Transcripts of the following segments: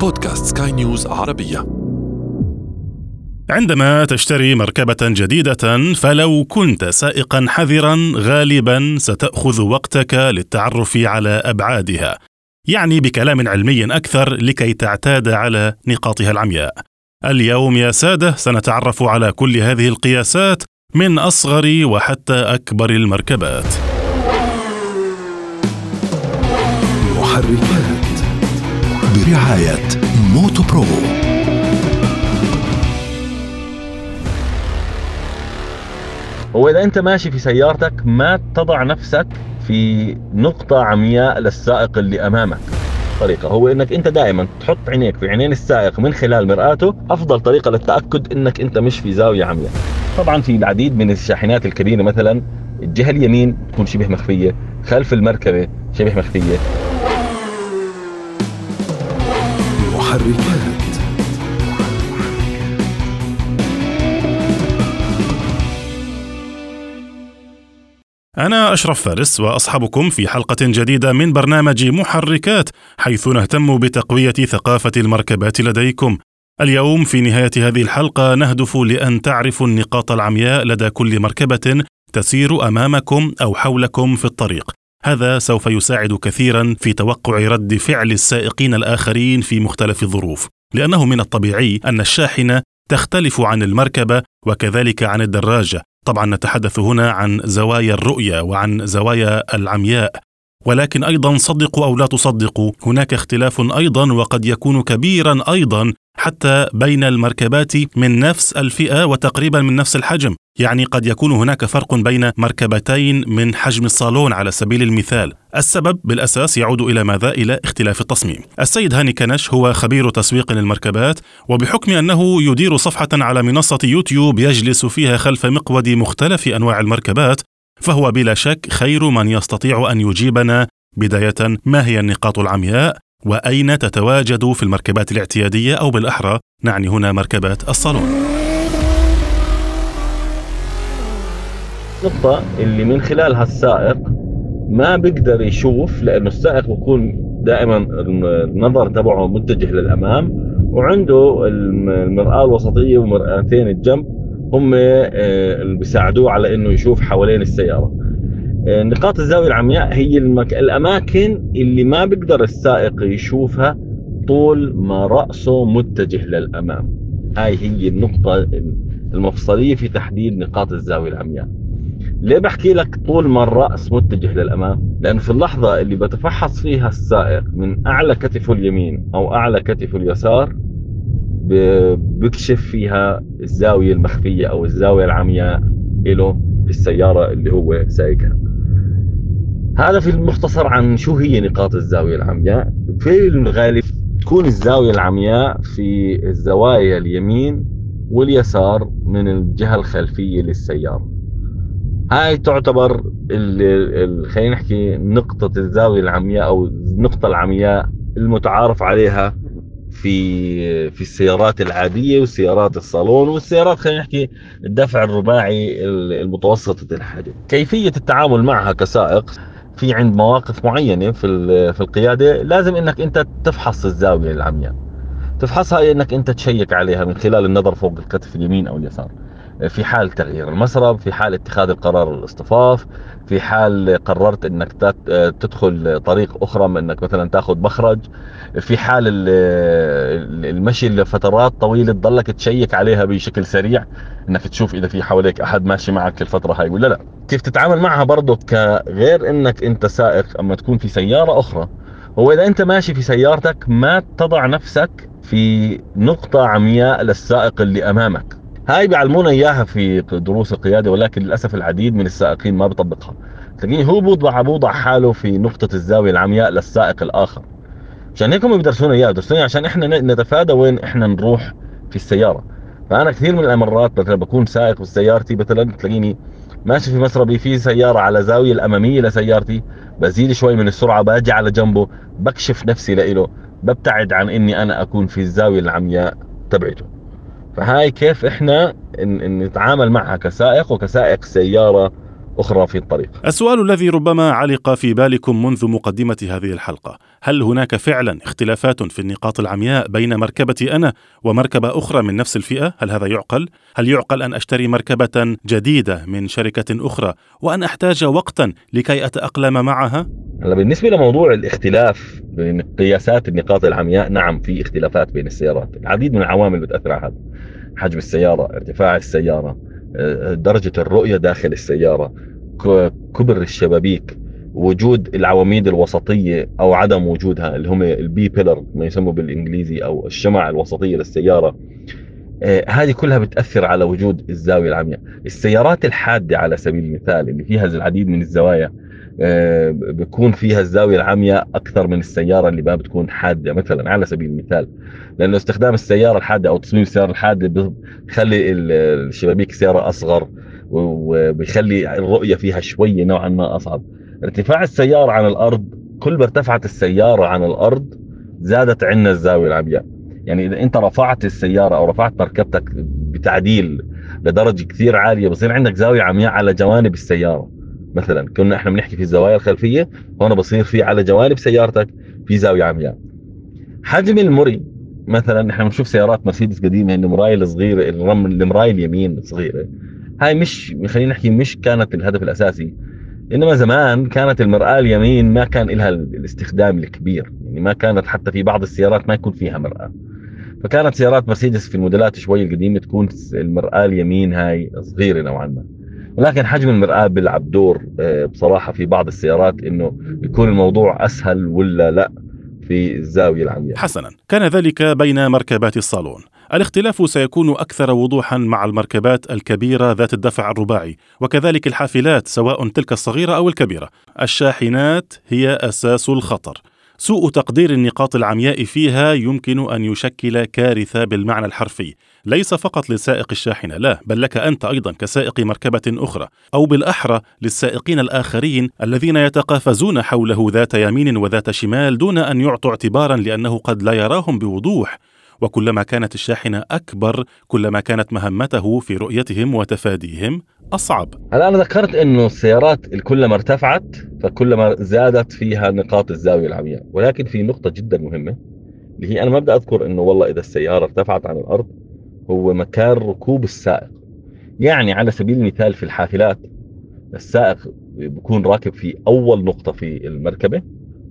بودكاست سكاي نيوز عربية. عندما تشتري مركبة جديدة فلو كنت سائقا حذرا غالبا ستأخذ وقتك للتعرف على أبعادها. يعني بكلام علمي أكثر لكي تعتاد على نقاطها العمياء. اليوم يا سادة سنتعرف على كل هذه القياسات من أصغر وحتى أكبر المركبات. محركات. برعاية موتو برو. هو إذا أنت ماشي في سيارتك ما تضع نفسك في نقطة عمياء للسائق اللي أمامك. طريقة هو إنك أنت دائما تحط عينيك في عينين السائق من خلال مرآته. أفضل طريقة للتأكد إنك أنت مش في زاوية عمياء. طبعا في العديد من الشاحنات الكبيرة مثلا الجهة اليمين تكون شبه مخفية خلف المركبة شبه مخفية. محركات أنا أشرف فارس وأصحبكم في حلقة جديدة من برنامج محركات حيث نهتم بتقوية ثقافة المركبات لديكم. اليوم في نهاية هذه الحلقة نهدف لأن تعرفوا النقاط العمياء لدى كل مركبة تسير أمامكم أو حولكم في الطريق. هذا سوف يساعد كثيرا في توقع رد فعل السائقين الآخرين في مختلف الظروف، لأنه من الطبيعي أن الشاحنة تختلف عن المركبة وكذلك عن الدراجة. طبعا نتحدث هنا عن زوايا الرؤية وعن زوايا العمياء. ولكن أيضا صدقوا أو لا تصدقوا هناك اختلاف أيضا وقد يكون كبيرا أيضا حتى بين المركبات من نفس الفئة وتقريبا من نفس الحجم، يعني قد يكون هناك فرق بين مركبتين من حجم الصالون على سبيل المثال. السبب بالأساس يعود إلى ماذا؟ إلى اختلاف التصميم. السيد هاني كنش هو خبير تسويق للمركبات وبحكم أنه يدير صفحة على منصة يوتيوب يجلس فيها خلف مقود مختلف أنواع المركبات، فهو بلا شك خير من يستطيع أن يجيبنا بداية ما هي النقاط العمياء وأين تتواجد في المركبات الاعتيادية أو بالأحرى؟ نعني هنا مركبات الصالون. النقطة اللي من خلالها السائق ما بيقدر يشوف لأنه السائق بيكون دائما النظر تبعه متجه للأمام وعنده المرآة الوسطية ومرآتين الجنب هم آه، اللي بيساعدوه على إنه يشوف حوالين السيارة. نقاط الزاوية العمياء هي المك... الأماكن اللي ما بيقدر السائق يشوفها طول ما رأسه متجه للأمام. هاي هي النقطة المفصلية في تحديد نقاط الزاوية العمياء. ليه بحكي لك طول ما الرأس متجه للأمام؟ لأنه في اللحظة اللي بتفحص فيها السائق من أعلى كتفه اليمين أو أعلى كتفه اليسار بكشف فيها الزاوية المخفية أو الزاوية العمياء له في السيارة اللي هو سايقها هذا في المختصر عن شو هي نقاط الزاوية العمياء. في الغالب تكون الزاوية العمياء في الزوايا اليمين واليسار من الجهة الخلفية للسيارة. هاي تعتبر خلينا نحكي نقطة الزاوية العمياء أو النقطة العمياء المتعارف عليها في في السيارات العادية وسيارات الصالون والسيارات خلينا نحكي الدفع الرباعي المتوسطة الحجم كيفية التعامل معها كسائق؟ في عند مواقف معينة في في القيادة لازم إنك أنت تفحص الزاوية العمياء. تفحصها إنك أنت تشيك عليها من خلال النظر فوق الكتف اليمين أو اليسار. في حال تغيير المسرب في حال اتخاذ القرار الاصطفاف في حال قررت إنك تدخل طريق أخرى من إنك مثلا تأخذ مخرج في حال المشي لفترات طويلة تضلك تشيك عليها بشكل سريع إنك تشوف إذا في حواليك أحد ماشي معك الفترة هاي ولا لا. كيف تتعامل معها برضه كغير إنك أنت سائق أما تكون في سيارة أخرى؟ هو إذا أنت ماشي في سيارتك ما تضع نفسك في نقطة عمياء للسائق اللي أمامك. هاي بيعلمونا إياها في دروس القيادة ولكن للأسف العديد من السائقين ما بيطبقها. تلاقيه هو بوضع بوضع حاله في نقطة الزاوية العمياء للسائق الآخر. عشان هيك هم بيدرسونا اياه بيدرسونا عشان إحنا نتفادى وين إحنا نروح في السيارة. فأنا كثير من المرات مثلا بكون سائق بسيارتي مثلا تلاقيني ماشي في مسربي في سيارة على زاوية الأمامية لسيارتي بزيد شوي من السرعة باجي على جنبه بكشف نفسي لإله ببتعد عن إني أنا أكون في الزاوية العمياء تبعته. فهاي كيف إحنا نتعامل معها كسائق وكسائق سيارة أخرى في الطريق. السؤال الذي ربما علق في بالكم منذ مقدمة هذه الحلقة، هل هناك فعلا اختلافات في النقاط العمياء بين مركبتي أنا ومركبة أخرى من نفس الفئة؟ هل هذا يعقل؟ هل يعقل أن أشتري مركبة جديدة من شركة أخرى وأن أحتاج وقتا لكي أتأقلم معها؟ هلا بالنسبة لموضوع الاختلاف بين قياسات النقاط العمياء، نعم في اختلافات بين السيارات، العديد من العوامل بتأثر على هذا. حجم السيارة، ارتفاع السيارة، آه، درجة الرؤية داخل السيارة، كبر الشبابيك، وجود العواميد الوسطية أو عدم وجودها اللي هم البي بيلر ما يسموا بالإنجليزي أو الشمع الوسطية للسيارة. آه هذه كلها بتأثر على وجود الزاوية العمياء. السيارات الحادة على سبيل المثال اللي فيها العديد من الزوايا آه بكون فيها الزاوية العمياء أكثر من السيارة اللي ما بتكون حادة مثلا على سبيل المثال. لأنه استخدام السيارة الحادة أو تصميم السيارة الحادة بخلي الشبابيك السياره أصغر وبيخلي الرؤية فيها شوية نوعا ما أصعب. ارتفاع السيارة عن الأرض كل ما ارتفعت السيارة عن الأرض زادت عنا الزاوية العمياء. يعني إذا أنت رفعت السيارة أو رفعت مركبتك بتعديل لدرجة كثير عالية بصير عندك زاوية عمياء على جوانب السيارة. مثلا كنا إحنا بنحكي في الزوايا الخلفية هون بصير في على جوانب سيارتك في زاوية عمياء. حجم المري مثلا إحنا بنشوف سيارات مرسيدس قديمة المرايه الصغيره المرايه اليمين صغيرة. هاي مش خلينا نحكي مش كانت الهدف الأساسي إنما زمان كانت المرآة اليمين ما كان لها الاستخدام الكبير. يعني ما كانت حتى في بعض السيارات ما يكون فيها مرآة. فكانت سيارات مرسيدس في الموديلات شوي القديمة تكون المرآة اليمين هاي صغيرة نوعا ما. ولكن حجم المرآة بيلعب دور آه، بصراحة في بعض السيارات إنه يكون الموضوع أسهل ولا لأ في الزاوية العمياء حسنا. كان ذلك بين مركبات الصالون. الاختلاف سيكون أكثر وضوحا مع المركبات الكبيرة ذات الدفع الرباعي وكذلك الحافلات سواء تلك الصغيرة أو الكبيرة. الشاحنات هي أساس الخطر. سوء تقدير النقاط العمياء فيها يمكن أن يشكل كارثة بالمعنى الحرفي. ليس فقط لسائق الشاحنة لا بل لك أنت أيضا كسائق مركبة أخرى أو بالأحرى للسائقين الآخرين الذين يتقافزون حوله ذات يمين وذات شمال دون أن يعطوا اعتبارا لأنه قد لا يراهم بوضوح. وكلما كانت الشاحنة أكبر كلما كانت مهمته في رؤيتهم وتفاديهم أصعب. هلا أنا ذكرت أنه السيارات كلما ارتفعت فكلما زادت فيها نقاط الزاوية العمياء؟ ولكن في نقطة جدا مهمة اللي هي أنا ما بدي أذكر أنه والله إذا السيارة ارتفعت عن الأرض هو مكان ركوب السائق. يعني على سبيل المثال في الحافلات السائق بيكون راكب في أول نقطة في المركبة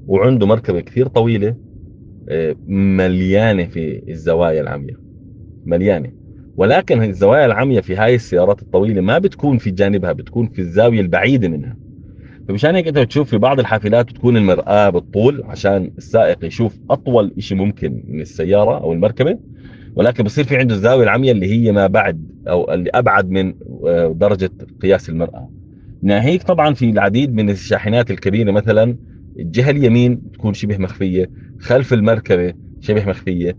وعنده مركبة كثير طويلة مليانة في الزوايا العمياء مليانة. ولكن الزوايا العمياء في هاي السيارات الطويلة ما بتكون في جانبها بتكون في الزاوية البعيدة منها. فمشان هيك أنت بتشوف في بعض الحافلات بتكون المرآة بالطول عشان السائق يشوف أطول شيء ممكن من السيارة أو المركبة. ولكن بصير في عنده الزاوية العمياء اللي هي ما بعد أو اللي أبعد من آه، درجة قياس المرآة. ناهيك طبعا في العديد من الشاحنات الكبيرة مثلا الجهة اليمين تكون شبه مخفية خلف المركبة شبه مخفية.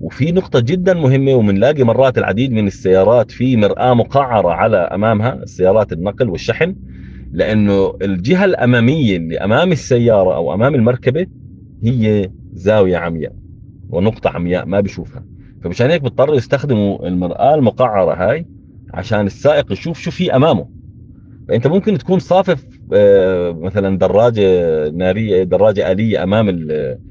وفي نقطة جدا مهمة وبنلاقي مرات العديد من السيارات في مرآة مقعرة على أمامها السيارات النقل والشحن لأنه الجهة الأمامية اللي أمام السيارة أو أمام المركبة هي زاوية عمياء ونقطة عمياء ما بيشوفها. فمشان هيك بيضطروا يستخدموا المرآة المقعرة هاي عشان السائق يشوف شو في أمامه. فأنت ممكن تكون صافف آه، مثلا دراجة نارية دراجة آلية أمام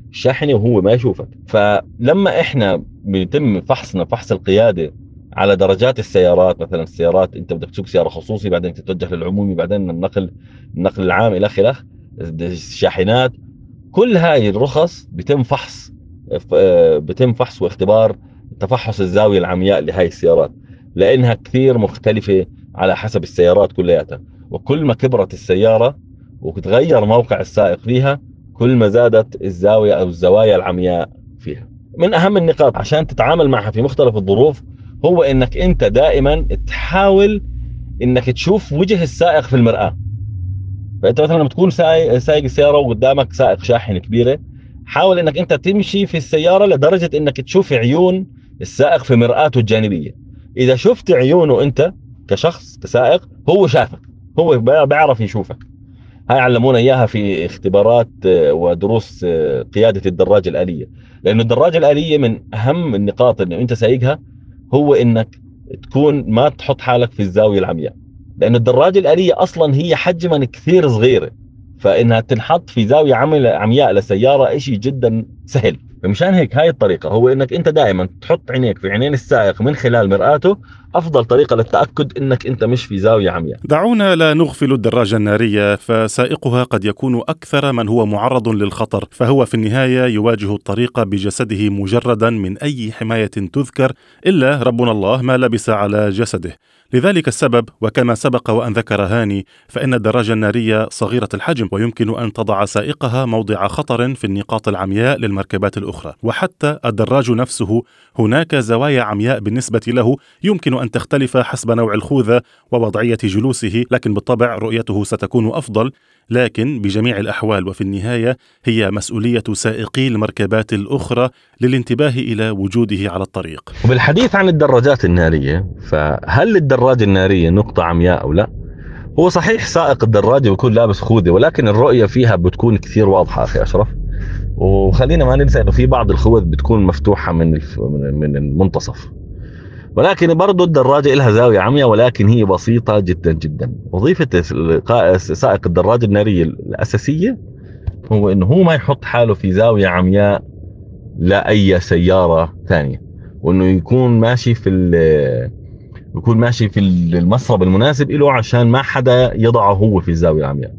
الشاحنه وهو ما يشوفك. فلما إحنا بيتم فحصنا فحص القيادة على درجات السيارات مثلا السيارات أنت بدك تسوق سيارة خصوصي بعدين تتوجه للعمومي بعدين النقل النقل العام إلى آخره الشاحنات كل هاي الرخص بيتم فحص آه، بيتم فحص واختبار تفحص الزاوية العمياء لهي السيارات لأنها كثير مختلفة على حسب السيارات كلياتها. وكل ما كبرت السيارة وتغير موقع السائق فيها كل ما زادت الزاوية أو الزوايا العمياء فيها. من أهم النقاط عشان تتعامل معها في مختلف الظروف هو إنك أنت دائما تحاول إنك تشوف وجه السائق في المرآة. فأنت مثلا لما تكون سايق السيارة وقدامك سائق شاحن كبيرة حاول إنك أنت تمشي في السيارة لدرجة إنك تشوف عيون السائق في مرآته الجانبية. إذا شفت عيونه أنت كشخص كسائق هو شافك هو بيعرف يشوفك. هاي علمونا إياها في اختبارات آه، ودروس آه، قيادة الدراجه الآلية. لأنه الدراجه الآلية من أهم النقاط انه أنت سايقها هو إنك تكون ما تحط حالك في الزاوية العمياء. لأن الدراجة الآلية أصلا هي حجما كثير صغيرة فإنها تنحط في زاوية عمياء لسيارة شيء جدا سهل. فمشان هيك هاي الطريقة هو إنك أنت دائما تحط عينيك في عينين السائق من خلال مرآته أفضل طريقة للتأكد إنك أنت مش في زاوية عمياء. دعونا لا نغفل الدراجة النارية فسائقها قد يكون أكثر من هو معرض للخطر فهو في النهاية يواجه الطريق بجسده مجردا من أي حماية تذكر إلا ربنا الله ما لبس على جسده. لذلك السبب وكما سبق وأن ذكر هاني فإن الدراجة النارية صغيرة الحجم ويمكن أن تضع سائقها موضع خطر في النقاط العمياء للمركبات الأخرى. وحتى الدراج نفسه هناك زوايا عمياء بالنسبة له يمكن أن تختلف حسب نوع الخوذة ووضعية جلوسه لكن بالطبع رؤيته ستكون أفضل. لكن بجميع الأحوال وفي النهاية هي مسؤولية سائقي المركبات الأخرى للانتباه إلى وجوده على الطريق. وبالحديث عن الدراجات النارية فهل الدراجة النارية نقطة عمياء أو لا؟ هو صحيح سائق الدراجة بيكون لابس خوذة ولكن الرؤية فيها بتكون كثير واضحة أخي أشرف. وخلينا ما ننسى إنه في بعض الخوذ بتكون مفتوحة من من المنتصف. ولكن برضه الدراجة لها زاوية عمياء ولكن هي بسيطة جدا جدا. وظيفة سائق الدراجة النارية الأساسية هو أنه هو ما يحط حاله في زاوية عمياء لأي سيارة ثانية. وأنه يكون ماشي في يكون ماشي في المسرب المناسب له عشان ما حدا يضعه هو في الزاوية العمياء.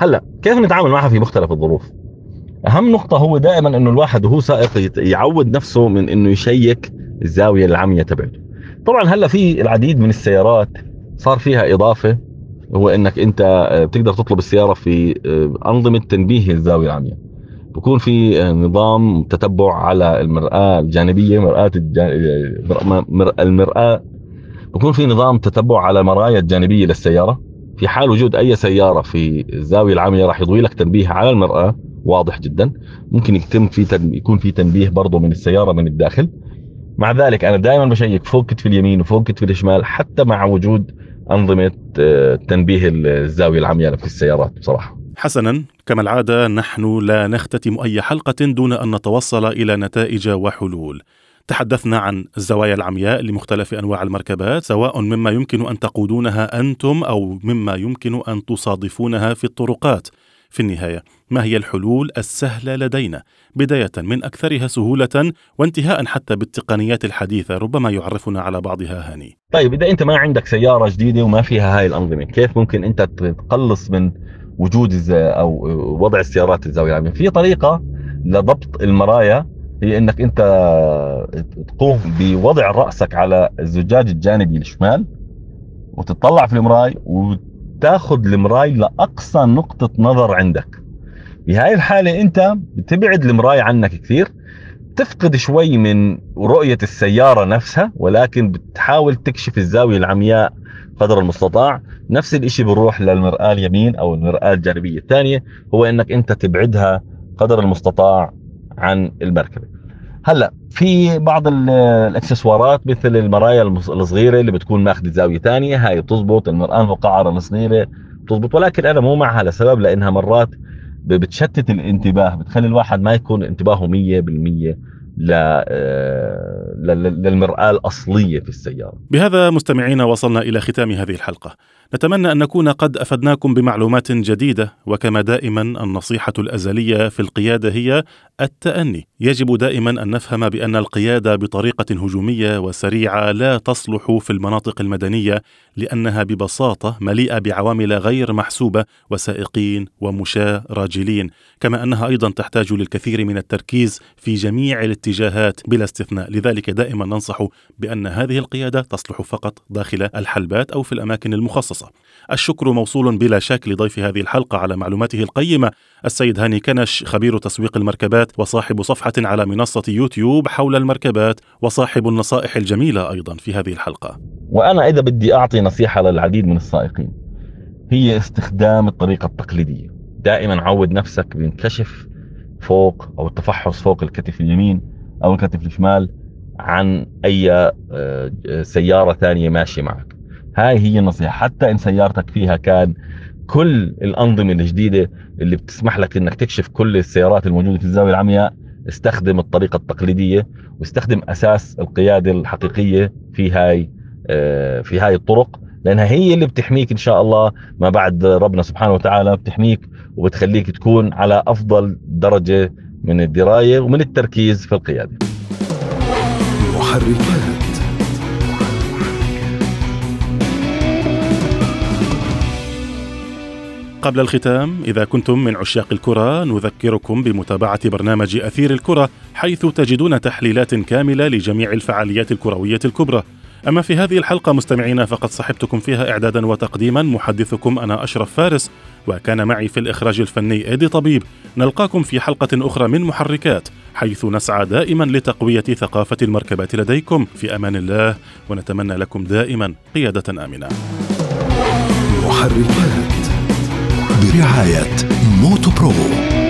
هلأ كيف نتعامل معها في مختلف الظروف؟ أهم نقطة هو دائما إنه الواحد وهو سائق يعود نفسه من إنه يشيك الزاوية العمياء تبعته طبعا هلا في العديد من السيارات صار فيها إضافة هو إنك أنت آه، بتقدر تطلب السيارة في آه، أنظمة تنبيه الزاوية العمياء بكون في آه، نظام تتبع على المرآة الجانبية مرآة المرآة. بكون في نظام تتبع على المرايا الجانبية للسيارة. في حال وجود أي سيارة في الزاوية العامية راح يضوي لك تنبيه على المرآة واضح جدا. ممكن يتم في يكون في تنبيه برضه من السيارة من الداخل. مع ذلك أنا دائما بشيك فوق كتف اليمين وفوق كتف الشمال حتى مع وجود أنظمة آه، تنبيه الزاوية العمياء في السيارات بصراحة. حسنا. كما العادة نحن لا نختتم أي حلقة دون أن نتوصل إلى نتائج وحلول. تحدثنا عن الزوايا العمياء لمختلف أنواع المركبات سواء مما يمكن أن تقودونها أنتم أو مما يمكن أن تصادفونها في الطرقات. في النهاية ما هي الحلول السهلة لدينا بداية من أكثرها سهولة وانتهاء حتى بالتقنيات الحديثة ربما يعرفنا على بعضها هاني. طيب إذا أنت ما عندك سيارة جديدة وما فيها هاي الأنظمة كيف ممكن أنت تقلص من وجود أو وضع السيارات الزاوية؟ العامه في طريقة لضبط المرايا هي إنك أنت تقوم بوضع رأسك على الزجاج الجانبي الشمال وتطلع في المراي وتاخذ المراي لأقصى نقطة نظر عندك. بهاي الحالة أنت بتبعد المراية عنك كثير تفقد شوي من رؤية السيارة نفسها ولكن بتحاول تكشف الزاوية العمياء قدر المستطاع. نفس الإشي بنروح للمرآة اليمين أو المرآة الجانبية الثانية هو إنك أنت تبعدها قدر المستطاع عن المركبة. هلأ في بعض الإكسسوارات مثل المرايا الصغيرة اللي بتكون ماخذة زاوية ثانية هاي بتزبط المرآة المقعرة الصغيرة بتزبط ولكن أنا مو معها لسبب لأنها مرات بتشتت الانتباه بتخلي الواحد ما يكون انتباهه 100% آه، للمرآة الأصلية في السيارة. بهذا مستمعينا وصلنا إلى ختام هذه الحلقة. نتمنى أن نكون قد أفدناكم بمعلومات جديدة وكما دائما النصيحة الأزلية في القيادة هي التأني. يجب دائما أن نفهم بأن القيادة بطريقة هجومية وسريعة لا تصلح في المناطق المدنية لأنها ببساطة مليئة بعوامل غير محسوبة وسائقين ومشاة راجلين كما أنها أيضا تحتاج للكثير من التركيز في جميع الاتجاهات بلا استثناء. لذلك دائما ننصح بأن هذه القيادة تصلح فقط داخل الحلبات أو في الأماكن المخصصة. الشكر موصول بلا شك لضيف هذه الحلقة على معلوماته القيمة السيد هاني كنش خبير تسويق المركبات وصاحب صفحة على منصة يوتيوب حول المركبات وصاحب النصائح الجميلة أيضا في هذه الحلقة. وأنا إذا بدي أعطي نصيحة للعديد من السائقين هي استخدام الطريقة التقليدية. دائما عود نفسك بانكشف فوق أو التفحص فوق الكتف اليمين أو الكتف الشمال عن أي آه، سيارة ثانية ماشية معك. هاي هي النصيحة حتى إن سيارتك فيها كان كل الأنظمة الجديدة اللي بتسمح لك إنك تكشف كل السيارات الموجودة في الزاوية العمياء استخدم الطريقة التقليدية واستخدم أساس القيادة الحقيقية في هاي آه، في هاي الطرق لأنها هي اللي بتحميك إن شاء الله ما بعد ربنا سبحانه وتعالى بتحميك وبتخليك تكون على أفضل درجة من الدراية ومن التركيز في القيادة. محركات قبل الختام إذا كنتم من عشاق الكرة نذكركم بمتابعة برنامج أثير الكرة حيث تجدون تحليلات كاملة لجميع الفعاليات الكروية الكبرى. أما في هذه الحلقة مستمعينا فقد صحبتكم فيها إعدادا وتقديما محدثكم أنا أشرف فارس وكان معي في الإخراج الفني إيدي طبيب. نلقاكم في حلقة أخرى من محركات حيث نسعى دائما لتقوية ثقافة المركبات لديكم. في أمان الله ونتمنى لكم دائما قيادة آمنة. محركات. برعاية موتو برو.